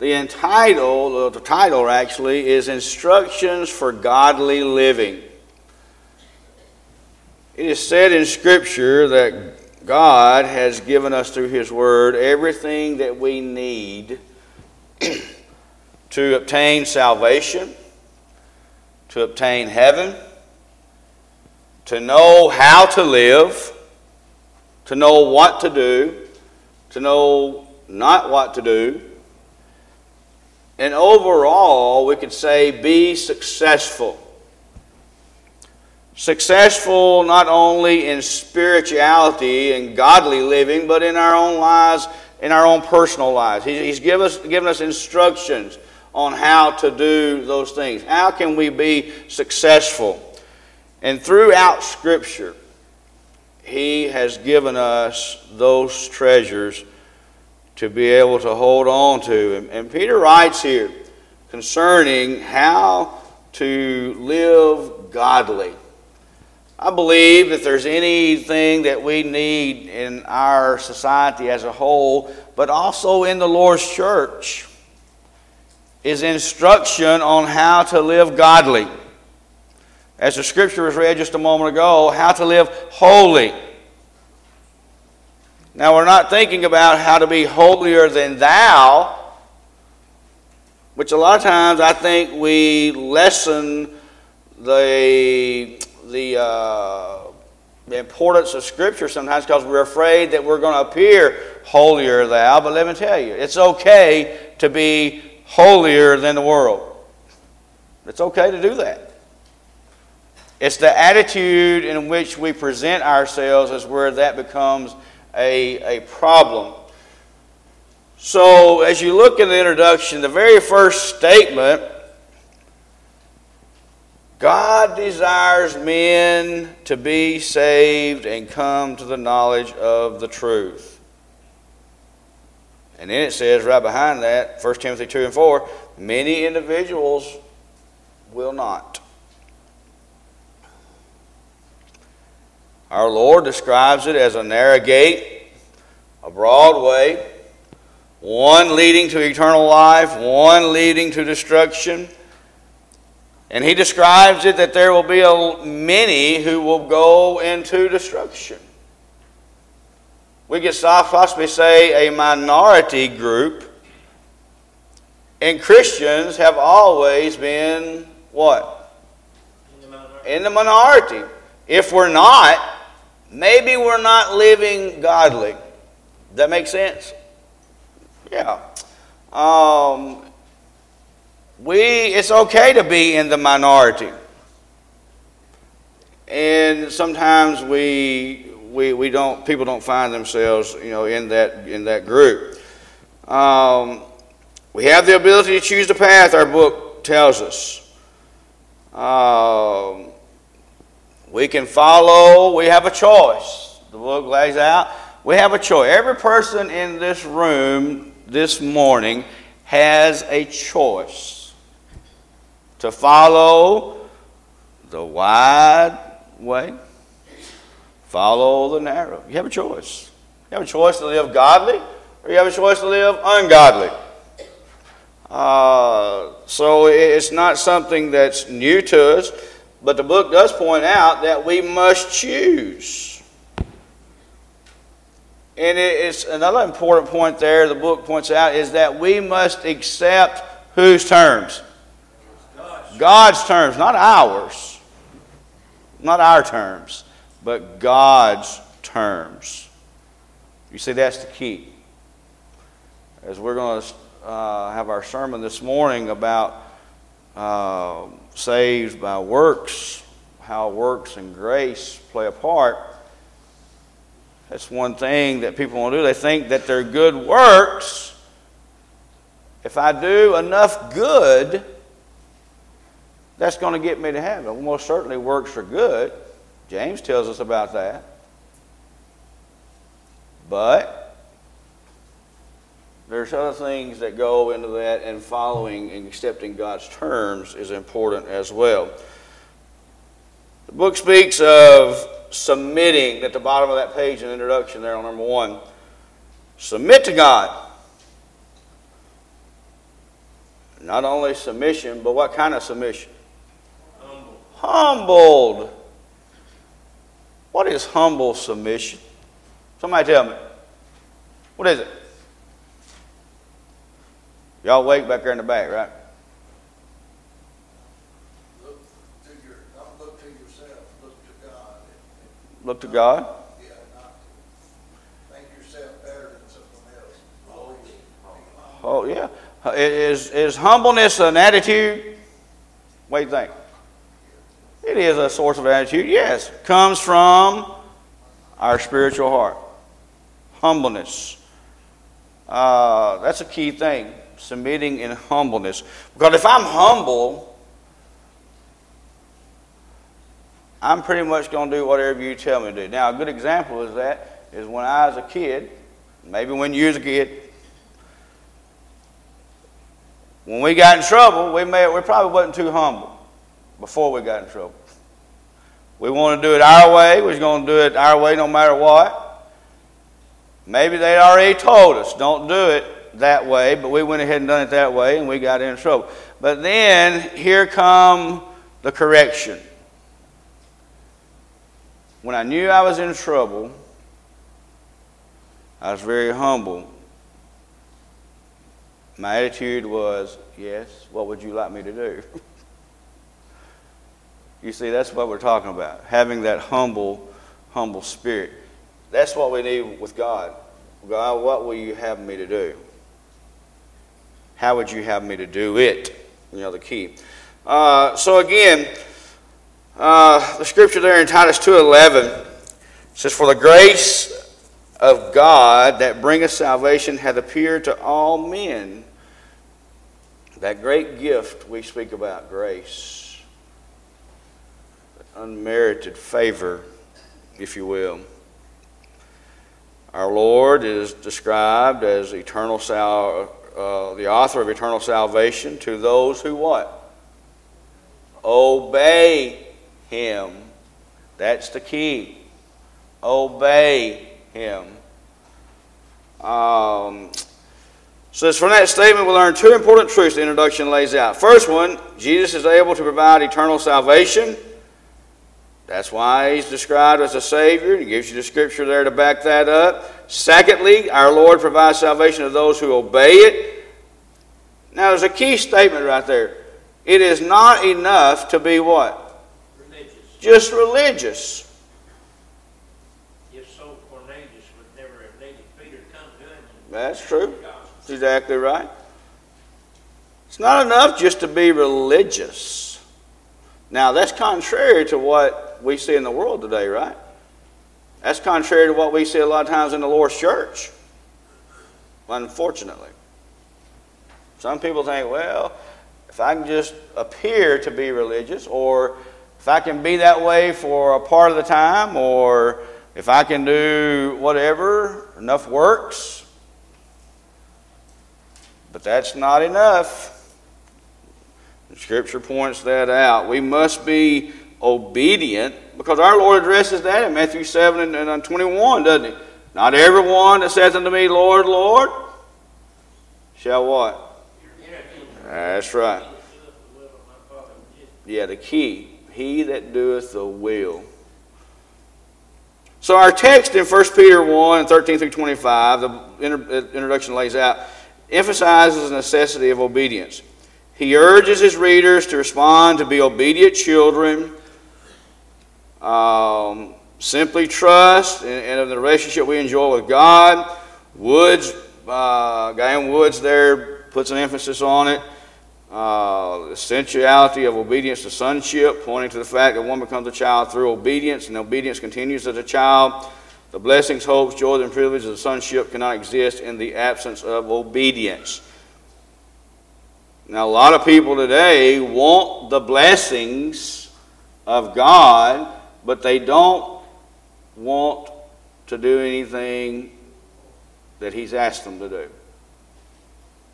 The entitle, the title actually, is Instructions for Godly Living. It is said in Scripture that God has given us through His Word everything that we need to obtain salvation, to obtain heaven, to know how to live, to know what to do, to know not what to do, and overall, we could say be successful. Successful not only in spirituality and godly living, but in our own lives, in our own personal lives. He's given us, given us instructions on how to do those things. How can we be successful? And throughout Scripture, He has given us those treasures to be able to hold on to. And, and Peter writes here concerning how to live godly. I believe that there's anything that we need in our society as a whole, but also in the Lord's church, is instruction on how to live godly. As the scripture was read just a moment ago, how to live holy. Now, we're not thinking about how to be holier than thou, which a lot of times I think we lessen the, the, uh, the importance of Scripture sometimes because we're afraid that we're going to appear holier than thou. But let me tell you, it's okay to be holier than the world. It's okay to do that. It's the attitude in which we present ourselves is where that becomes a, a problem. So, as you look in the introduction, the very first statement God desires men to be saved and come to the knowledge of the truth. And then it says right behind that, 1 Timothy 2 and 4, many individuals will not. Our Lord describes it as a narrow gate, a broad way, one leading to eternal life, one leading to destruction. And he describes it that there will be a, many who will go into destruction. We could possibly say a minority group. And Christians have always been what? In the minority. In the minority. If we're not, maybe we're not living godly. Does That makes sense? Yeah. Um, we, it's okay to be in the minority. And sometimes we, we, we don't, people don't find themselves, you know, in that, in that group. Um, we have the ability to choose the path, our book tells us. Um, we can follow, we have a choice. The book lays out, we have a choice. Every person in this room this morning has a choice to follow the wide way, follow the narrow. You have a choice. You have a choice to live godly, or you have a choice to live ungodly. Uh, so it's not something that's new to us. But the book does point out that we must choose. And it's another important point there the book points out is that we must accept whose terms? God's, terms, not ours. Not our terms, but God's terms. You see, that's the key. As we're going to uh, have our sermon this morning about uh, saved by works, how works and grace play a part. That's one thing that people want to do. They think that their good works, if I do enough good, that's going to get me to heaven. Well, most certainly, works are good. James tells us about that. But there's other things that go into that, and following and accepting God's terms is important as well. The book speaks of submitting at the bottom of that page in the introduction there on number one. Submit to God. Not only submission, but what kind of submission? Humble. Humbled. What is humble submission? Somebody tell me. What is it? Y'all wake back there in the back, right? Look to your, not look to yourself, look to God. Look to God. Yeah, not to think yourself better than someone else. Always. Oh, yeah. Is, is humbleness an attitude? What do you think? It is a source of attitude, yes. Comes from our spiritual heart. Humbleness. Uh, that's a key thing. Submitting in humbleness. Because if I'm humble, I'm pretty much going to do whatever you tell me to do. Now, a good example is that is when I was a kid, maybe when you was a kid, when we got in trouble, we, may, we probably wasn't too humble before we got in trouble. We want to do it our way. We are going to do it our way no matter what. Maybe they'd already told us, don't do it that way, but we went ahead and done it that way, and we got in trouble. But then here come the correction. When I knew I was in trouble, I was very humble. My attitude was, yes, what would you like me to do? you see, that's what we're talking about. Having that humble, humble spirit. That's what we need with God. God, what will you have me to do? How would you have me to do it? You know, the key. Uh, so again, uh, the scripture there in Titus 2.11 says, For the grace of God that bringeth salvation hath appeared to all men. That great gift we speak about, grace. Unmerited favor, if you will. Our Lord is described as eternal sal- uh, the author of eternal salvation to those who what? Obey him. That's the key. Obey him. Um, so from that statement, we learn two important truths the introduction lays out. First one, Jesus is able to provide eternal salvation. That's why he's described as a Savior. He gives you the scripture there to back that up. Secondly, our Lord provides salvation to those who obey it. Now, there's a key statement right there. It is not enough to be what? Religious. Just religious. If so, Cornelius would never have needed Peter to come to him. That's true. That's exactly right. It's not enough just to be religious. Now, that's contrary to what we see in the world today, right? That's contrary to what we see a lot of times in the Lord's church, unfortunately. Some people think, well, if I can just appear to be religious, or if I can be that way for a part of the time, or if I can do whatever, enough works, but that's not enough. Scripture points that out. We must be obedient because our Lord addresses that in Matthew 7 and, and 21, doesn't he? Not everyone that saith unto me, Lord, Lord, shall what? That's right. Yeah, the key. He that doeth the will. So our text in 1 Peter 1, 13 through 25, the uh, introduction lays out, emphasizes the necessity of obedience. He urges his readers to respond to be obedient children, um, simply trust in, in the relationship we enjoy with God. Woods, uh, Woods there puts an emphasis on it. Uh, the essentiality of obedience to sonship, pointing to the fact that one becomes a child through obedience, and obedience continues as a child. The blessings, hopes, joys, and privileges of sonship cannot exist in the absence of obedience. Now, a lot of people today want the blessings of God, but they don't want to do anything that He's asked them to do,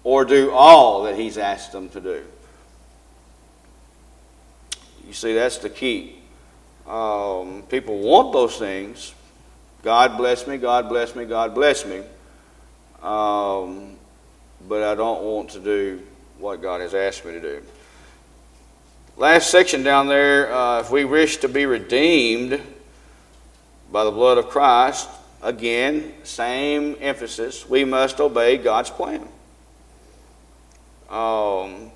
or do all that He's asked them to do. You see, that's the key. Um, people want those things. God bless me, God bless me, God bless me. Um, but I don't want to do what God has asked me to do. Last section down there, uh, if we wish to be redeemed by the blood of Christ, again, same emphasis, we must obey God's plan. Um,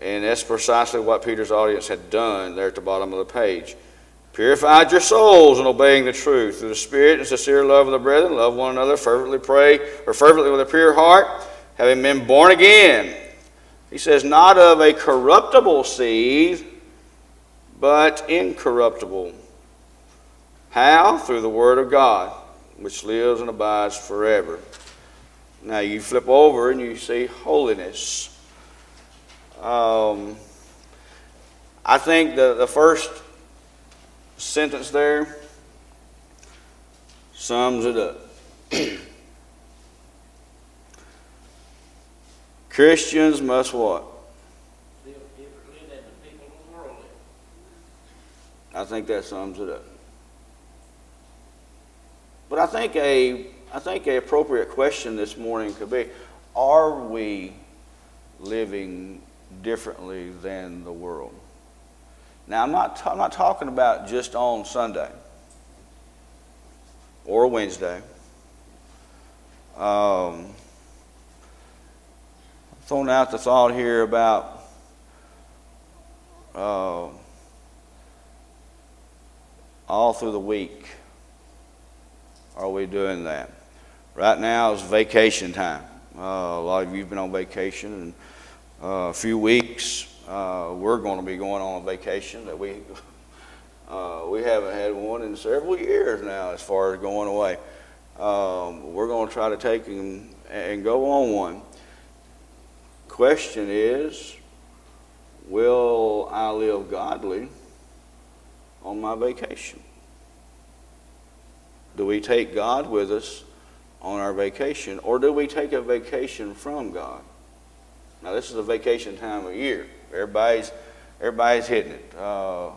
and that's precisely what Peter's audience had done there at the bottom of the page. Purified your souls in obeying the truth through the Spirit and sincere love of the brethren. Love one another, fervently pray, or fervently with a pure heart, having been born again. He says, not of a corruptible seed, but incorruptible. How? Through the Word of God, which lives and abides forever. Now you flip over and you see holiness. Um, I think the, the first sentence there sums it up. Christians must what? I think that sums it up. But I think a I think a appropriate question this morning could be: Are we living differently than the world? Now, I'm not I'm not talking about just on Sunday or Wednesday. Um, thrown out the thought here about. Uh, all through the week are we doing that? Right now is vacation time. Uh, a lot of you have been on vacation, and uh, a few weeks uh, we're going to be going on a vacation that we uh, we haven't had one in several years now, as far as going away. Um, we're going to try to take and, and go on one. Question is, will I live godly? on my vacation? Do we take God with us on our vacation, or do we take a vacation from God? Now, this is a vacation time of year. Everybody's everybody's hitting it. Uh,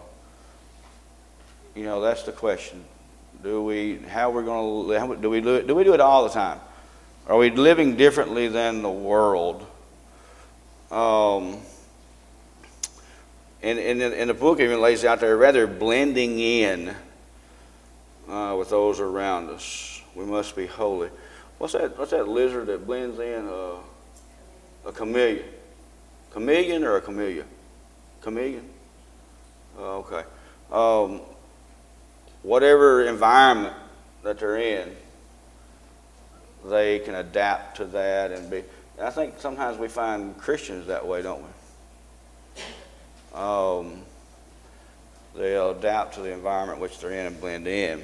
you know, that's the question. Do we? How we're going to? Do we do it? Do we do it all the time? Are we living differently than the world? Um, and, and, and the book even lays out there rather blending in uh, with those around us. We must be holy. What's that? What's that lizard that blends in? Uh, a chameleon. Chameleon or a chameleon? Chameleon. Oh, okay. Um, whatever environment that they're in, they can adapt to that and be. I think sometimes we find Christians that way, don't we? um, they'll adapt to the environment which they're in and blend in.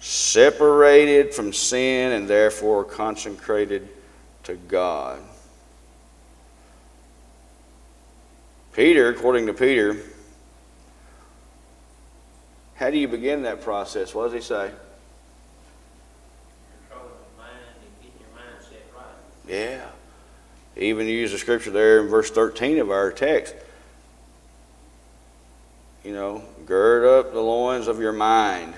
Separated from sin and therefore consecrated to God. Peter, according to Peter, how do you begin that process? What does he say? Controlling the mind and getting your mindset right. Yeah. Even use the scripture there in verse 13 of our text. You know, gird up the loins of your mind.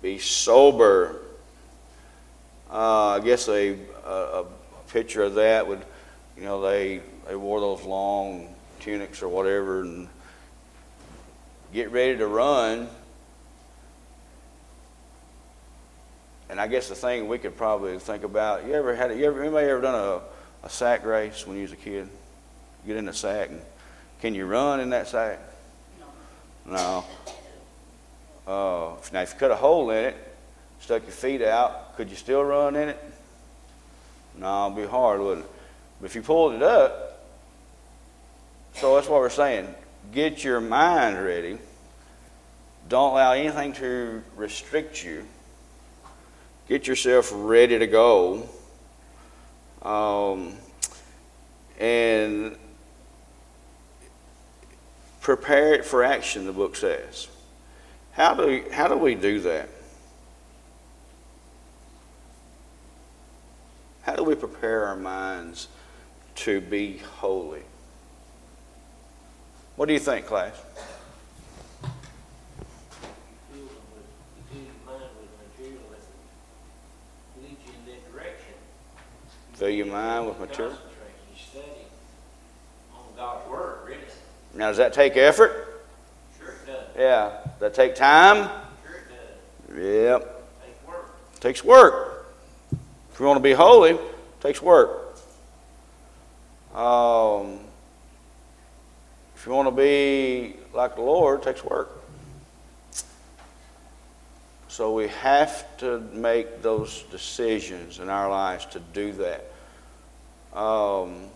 Be sober. Uh, I guess a, a, a picture of that would, you know, they, they wore those long tunics or whatever and get ready to run. And I guess the thing we could probably think about, you ever had, you ever, anybody ever done a, a sack race when you was a kid? Get in a sack and can you run in that sack? No. Uh, now, if you cut a hole in it, stuck your feet out, could you still run in it? No, it'd be hard, wouldn't it? But if you pulled it up, so that's what we're saying. Get your mind ready. Don't allow anything to restrict you. Get yourself ready to go. Um, and prepare it for action, the book says. How do, how do we do that? How do we prepare our minds to be holy? What do you think, class? You fill them with, you fill your mind with material that leads you in that direction. Fill your mind with material? Now, does that take effort? Sure it does. Yeah. Does that take time? Sure it does. Yep. Take work. takes work. If you want to be holy, it takes work. Um, if you want to be like the Lord, it takes work. So we have to make those decisions in our lives to do that. Um,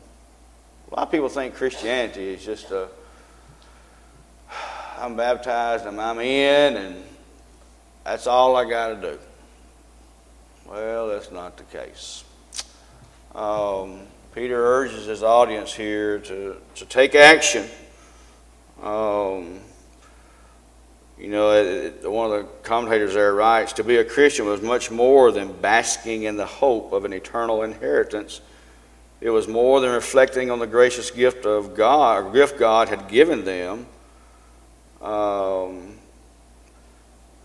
a lot of people think Christianity is just a I'm baptized and I'm in, and that's all I got to do. Well, that's not the case. Um, Peter urges his audience here to, to take action. Um, you know, one of the commentators there writes To be a Christian was much more than basking in the hope of an eternal inheritance. It was more than reflecting on the gracious gift of God, or gift God had given them. Um,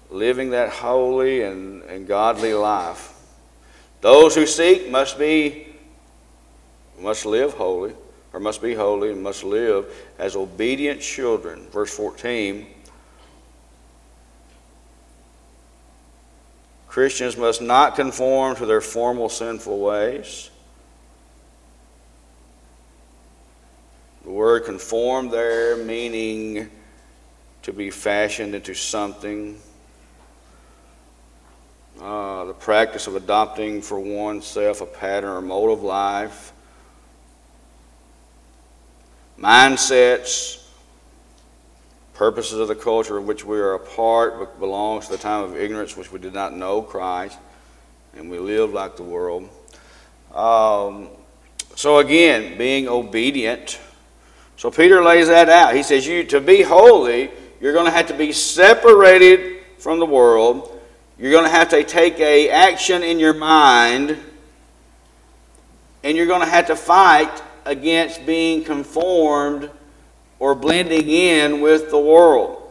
living that holy and, and godly life. Those who seek must be must live holy, or must be holy and must live as obedient children. Verse 14. Christians must not conform to their formal sinful ways. The word conform there meaning to be fashioned into something. Uh, the practice of adopting for oneself a pattern or mode of life. Mindsets, purposes of the culture of which we are a part, belongs to the time of ignorance which we did not know Christ, and we live like the world. Um, so again, being obedient. So Peter lays that out. He says, "You to be holy, you're going to have to be separated from the world. You're going to have to take a action in your mind, and you're going to have to fight against being conformed or blending in with the world."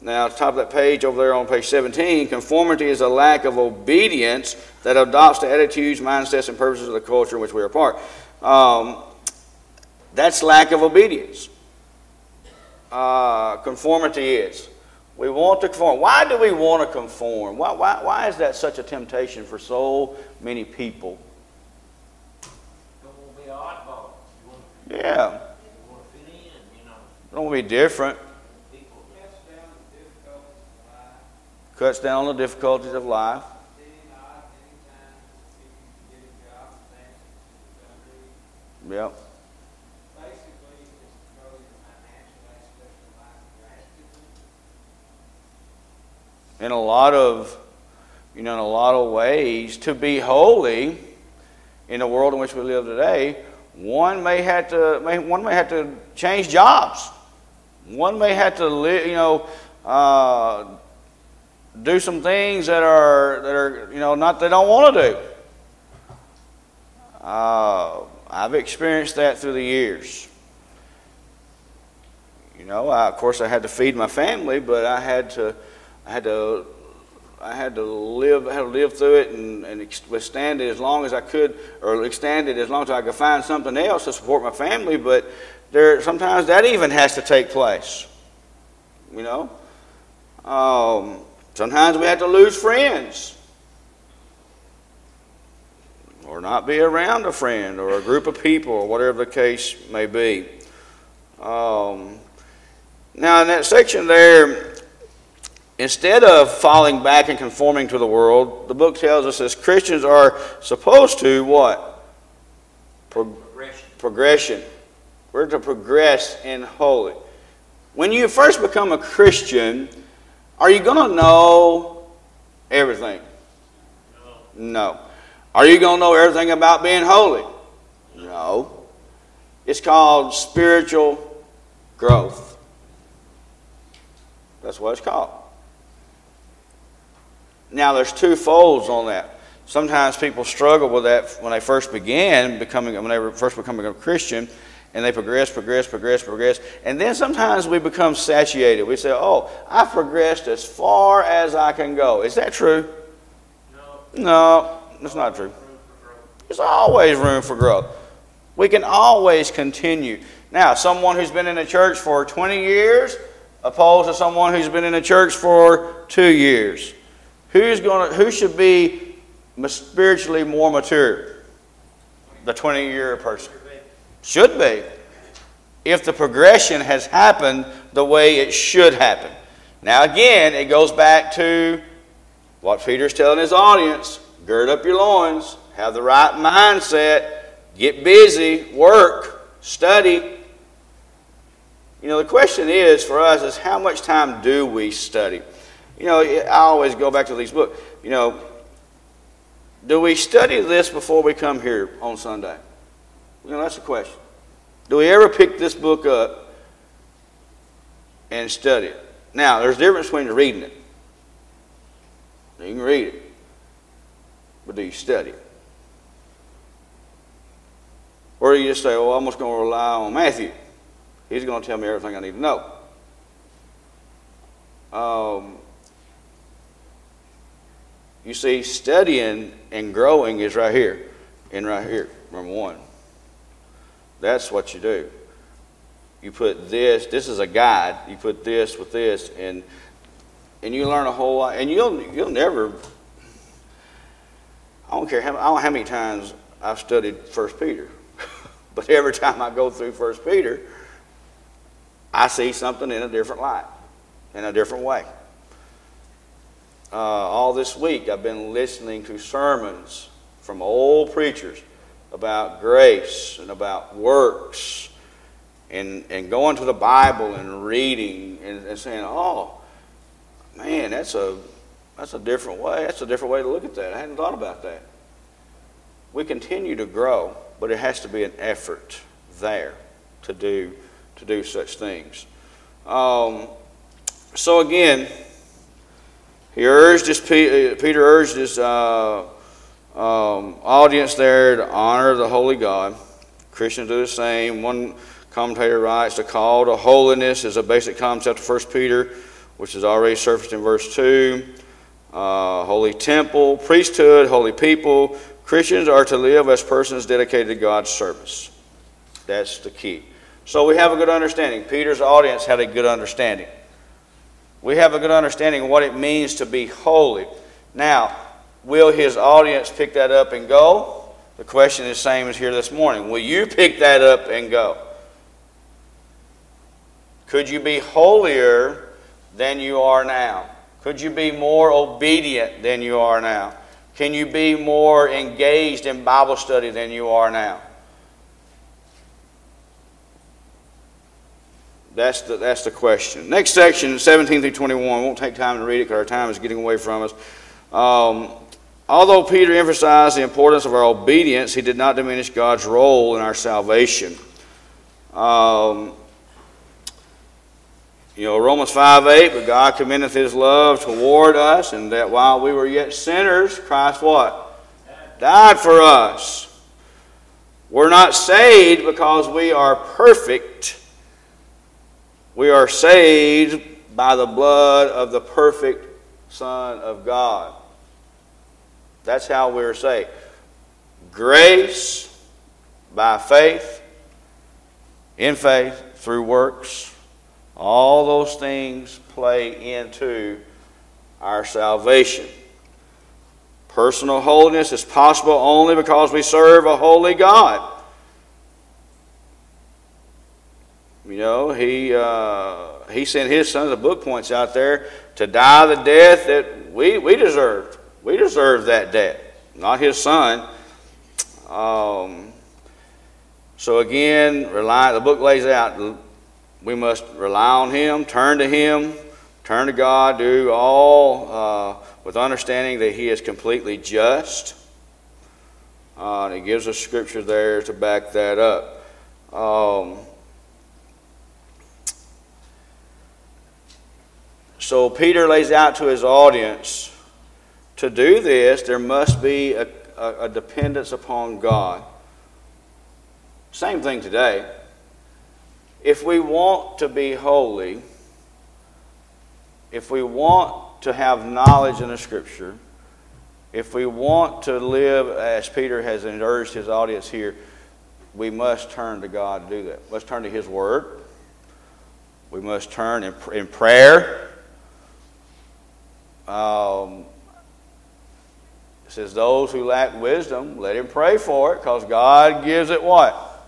Now, top of that page over there on page 17, conformity is a lack of obedience that adopts the attitudes, mindsets, and purposes of the culture in which we are part. Um, that's lack of obedience. Uh, conformity is. We want to conform. Why do we want to conform? Why, why, why is that such a temptation for so many people? Don't want to be an oddball. You want, Yeah, don't be different. Cuts down on the difficulties of life. Yep. In a lot of you know in a lot of ways to be holy in the world in which we live today one may have to may, one may have to change jobs. One may have to live you know uh, do some things that are that are you know not they don't want to do. Uh, i've experienced that through the years. You know I, of course i had to feed my family but i had to I had to I had to live had to live through it and, and withstand it as long as I could or extend it as long as I could find something else to support my family but there sometimes that even has to take place you know? Um, sometimes we have to lose friends. Or not be around a friend or a group of people or whatever the case may be. Um, now in that section there instead of falling back and conforming to the world, the book tells us as Christians are supposed to what? Pro- progression. progression. We're to progress in holy. When you first become a Christian, are you going to know everything? No. No. Are you going to know everything about being holy? No. It's called spiritual growth. That's what it's called. Now, there's two folds on that. Sometimes people struggle with that when they first began becoming, when they were first becoming a Christian, and they progress, progress, progress, progress. And then sometimes we become satiated. We say, oh, I've progressed as far as I can go. Is that true? No. No, that's not true. There's always room for growth. We can always continue. Now, someone who's been in a church for 20 years opposed to someone who's been in a church for two years. Who's going to, who should be spiritually more mature? The 20 year person. Should be. If the progression has happened the way it should happen. Now, again, it goes back to what Peter's telling his audience gird up your loins, have the right mindset, get busy, work, study. You know, the question is for us is how much time do we study? You know, I always go back to these books. You know, do we study this before we come here on Sunday? You know, that's the question. Do we ever pick this book up and study it? Now, there's a difference between reading it. You can read it, but do you study it? Or do you just say, oh, I'm just going to rely on Matthew? He's going to tell me everything I need to know. Um, you see, studying and growing is right here and right here, number one. That's what you do. You put this, this is a guide, you put this with this, and and you learn a whole lot. And you'll you'll never I don't care how I don't know how many times I've studied First Peter. but every time I go through First Peter, I see something in a different light, in a different way. Uh, all this week, I've been listening to sermons from old preachers about grace and about works and, and going to the Bible and reading and, and saying, oh, man, that's a, that's a different way. That's a different way to look at that. I hadn't thought about that. We continue to grow, but it has to be an effort there to do, to do such things. Um, so again, he urged his, Peter urged his uh, um, audience there to honor the holy God. Christians do the same. One commentator writes the call to holiness is a basic concept of 1 Peter, which is already surfaced in verse 2. Uh, holy temple, priesthood, holy people. Christians are to live as persons dedicated to God's service. That's the key. So we have a good understanding. Peter's audience had a good understanding. We have a good understanding of what it means to be holy. Now, Will his audience pick that up and go? The question is the same as here this morning. Will you pick that up and go? Could you be holier than you are now? Could you be more obedient than you are now? Can you be more engaged in Bible study than you are now? That's the, that's the question. Next section, 17 through 21. We won't take time to read it because our time is getting away from us. Um, Although Peter emphasized the importance of our obedience, he did not diminish God's role in our salvation. Um, you know, Romans 5 8, but God commendeth his love toward us, and that while we were yet sinners, Christ what? Died for us. We're not saved because we are perfect. We are saved by the blood of the perfect Son of God. That's how we're saved. Grace by faith, in faith, through works. All those things play into our salvation. Personal holiness is possible only because we serve a holy God. You know, he, uh, he sent his son, the book points out there, to die the death that we, we deserved. We deserve that debt, not his son. Um, so again, rely, the book lays out we must rely on him, turn to him, turn to God, do all uh, with understanding that he is completely just. Uh, and he gives us scripture there to back that up. Um, so Peter lays out to his audience to do this, there must be a, a, a dependence upon God. Same thing today. If we want to be holy, if we want to have knowledge in the Scripture, If we want to live as Peter has urged his audience here, we must turn to God to do that. Let's turn to His Word. We must turn in, in prayer. Um, it says, Those who lack wisdom, let him pray for it, because God gives it what?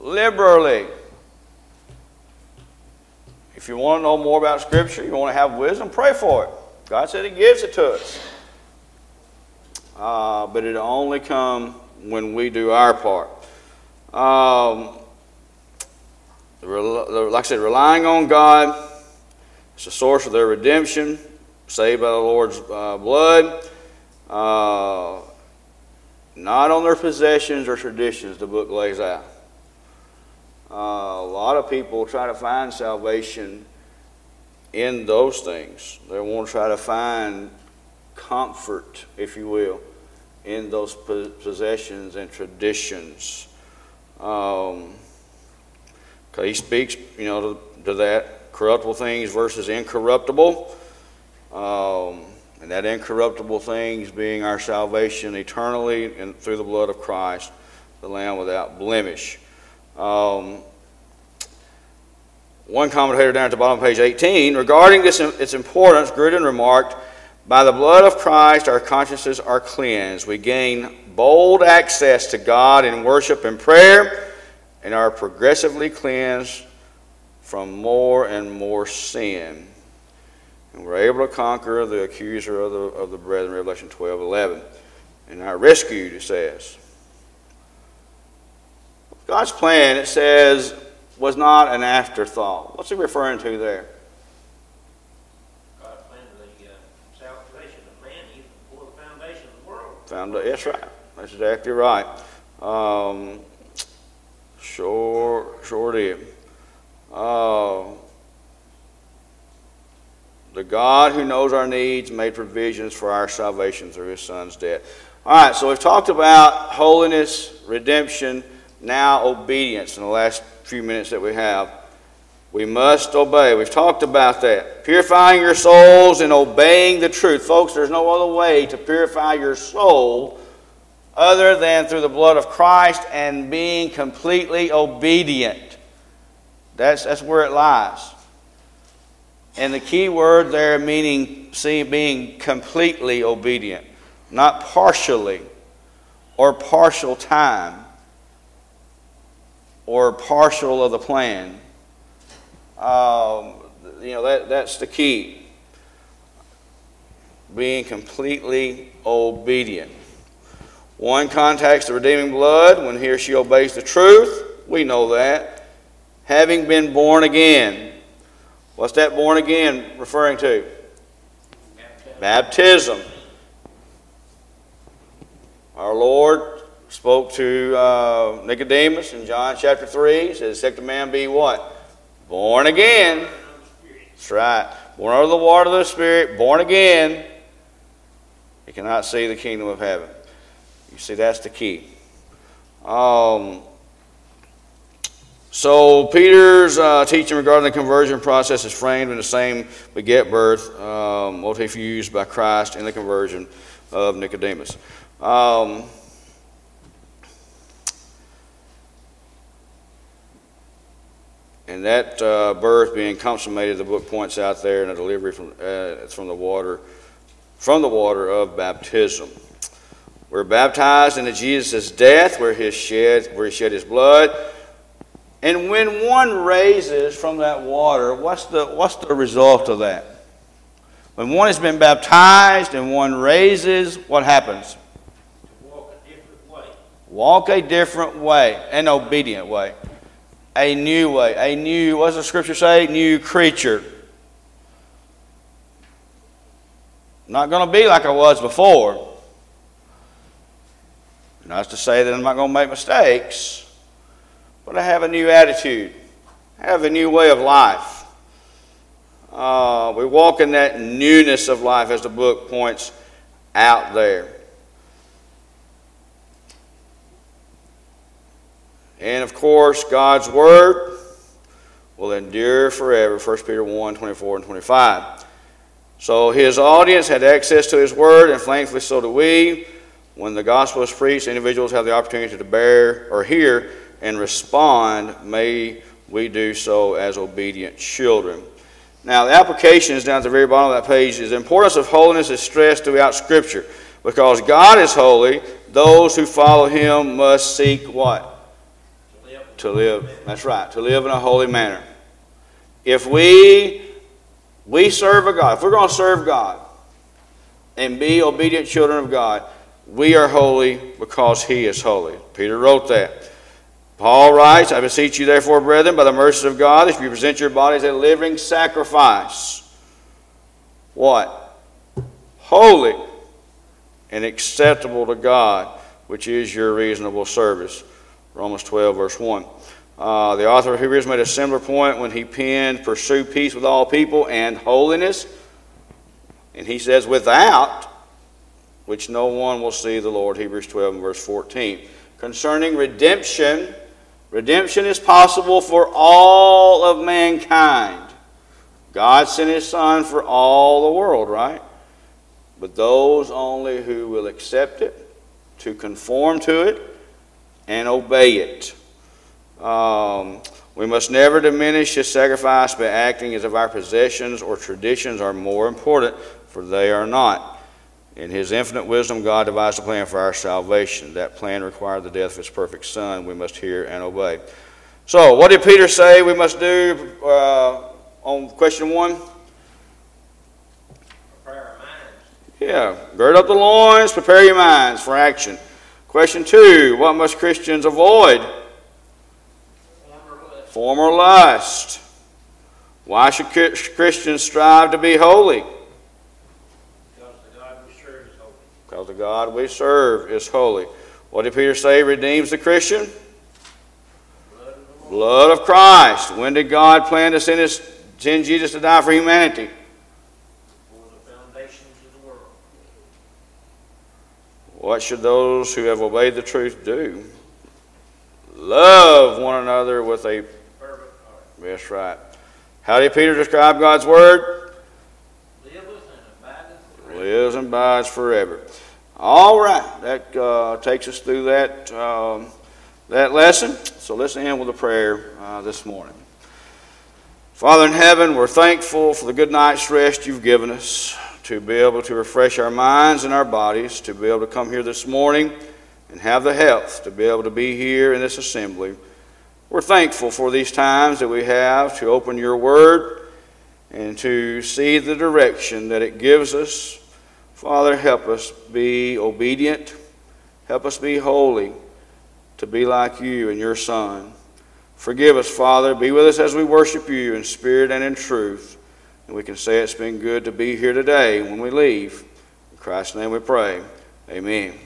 Liberally. If you want to know more about Scripture, you want to have wisdom, pray for it. God said He gives it to us. Uh, but it'll only come when we do our part. Um, like I said, relying on God is the source of their redemption, saved by the Lord's uh, blood. Uh, not on their possessions or traditions, the book lays out. Uh, a lot of people try to find salvation in those things. They want to try to find comfort, if you will, in those possessions and traditions. Um, he speaks, you know, to, to, that corruptible things versus incorruptible. Um, and that incorruptible things being our salvation eternally and through the blood of Christ, the Lamb without blemish. Um, one commentator down at the bottom of page 18, regarding this, its importance, Grudem remarked, By the blood of Christ, our consciences are cleansed. We gain bold access to God in worship and prayer, and are progressively cleansed from more and more sin. And we're able to conquer the accuser of the, of the brethren, Revelation 12 11. And are rescued, it says. God's plan, it says, was not an afterthought. What's he referring to there? God planned the uh, salvation of man even before the foundation of the world. Found, that's right. That's exactly right. Um, sure, sure did. Uh, the God who knows our needs made provisions for our salvation through his son's death. All right, so we've talked about holiness, redemption, now obedience in the last few minutes that we have. We must obey. We've talked about that. Purifying your souls and obeying the truth. Folks, there's no other way to purify your soul other than through the blood of Christ and being completely obedient. That's, that's where it lies. And the key word there meaning see, being completely obedient, not partially or partial time or partial of the plan. Um, you know, that, that's the key. Being completely obedient. One contacts the redeeming blood when he or she obeys the truth. We know that. Having been born again. What's that born again referring to? Baptism. Our Lord spoke to uh, Nicodemus in John chapter 3. He says, Except a man be what? Born again. That's right. Born out of the water of the Spirit, born again. He cannot see the kingdom of heaven. You see, that's the key. Um, so Peter's uh, teaching regarding the conversion process is framed in the same beget birth um, motif used by Christ in the conversion of Nicodemus. Um, and that uh, birth being consummated, the book points out there in a delivery from uh, from the water, from the water of baptism. We're baptized into Jesus' death, where, shed, where he shed his blood. And when one raises from that water, what's the, what's the result of that? When one has been baptized and one raises, what happens? Walk a different way. Walk a different way, an obedient way. A new way. A new, what does the scripture say? New creature. Not going to be like I was before. Not to say that I'm not going to make mistakes, but I have a new attitude. I have a new way of life. Uh, we walk in that newness of life as the book points out there. And of course, God's Word will endure forever. 1 Peter 1 24 and 25. So his audience had access to his word, and thankfully so do we. When the gospel is preached, individuals have the opportunity to bear or hear and respond. May we do so as obedient children. Now, the application is down at the very bottom of that page. The importance of holiness is stressed throughout Scripture. Because God is holy, those who follow him must seek what? To live. To live. That's right, to live in a holy manner. If we we serve a God, if we're going to serve God and be obedient children of God, we are holy because he is holy. Peter wrote that. Paul writes, I beseech you, therefore, brethren, by the mercies of God, if you present your bodies a living sacrifice. What? Holy and acceptable to God, which is your reasonable service. Romans 12, verse 1. Uh, the author of Hebrews made a similar point when he penned, Pursue peace with all people and holiness. And he says, Without which no one will see the Lord. Hebrews 12 and verse 14. Concerning redemption, redemption is possible for all of mankind. God sent his Son for all the world, right? But those only who will accept it, to conform to it, and obey it. Um, we must never diminish his sacrifice by acting as if our possessions or traditions are more important, for they are not. In his infinite wisdom, God devised a plan for our salvation. That plan required the death of his perfect Son. We must hear and obey. So, what did Peter say we must do uh, on question one? Prepare our minds. Yeah, gird up the loins, prepare your minds for action. Question two What must Christians avoid? Former lust. Former lust. Why should Christians strive to be holy? Because the God we serve is holy. Because the God we serve is holy. What did Peter say redeems the Christian? Blood of. Blood of Christ. When did God plan to send, his, send Jesus to die for humanity? For the foundations of the world. What should those who have obeyed the truth do? Love one another with a. Fervent heart. That's right. How did Peter describe God's Word? Liveth and abideth forever. lives and abides forever. All right, that uh, takes us through that um, that lesson. So let's end with a prayer uh, this morning. Father in heaven, we're thankful for the good night's rest you've given us to be able to refresh our minds and our bodies, to be able to come here this morning and have the health to be able to be here in this assembly. We're thankful for these times that we have to open your word and to see the direction that it gives us. Father, help us be obedient. Help us be holy, to be like you and your Son. Forgive us, Father. Be with us as we worship you in spirit and in truth. And we can say it's been good to be here today when we leave. In Christ's name we pray. Amen.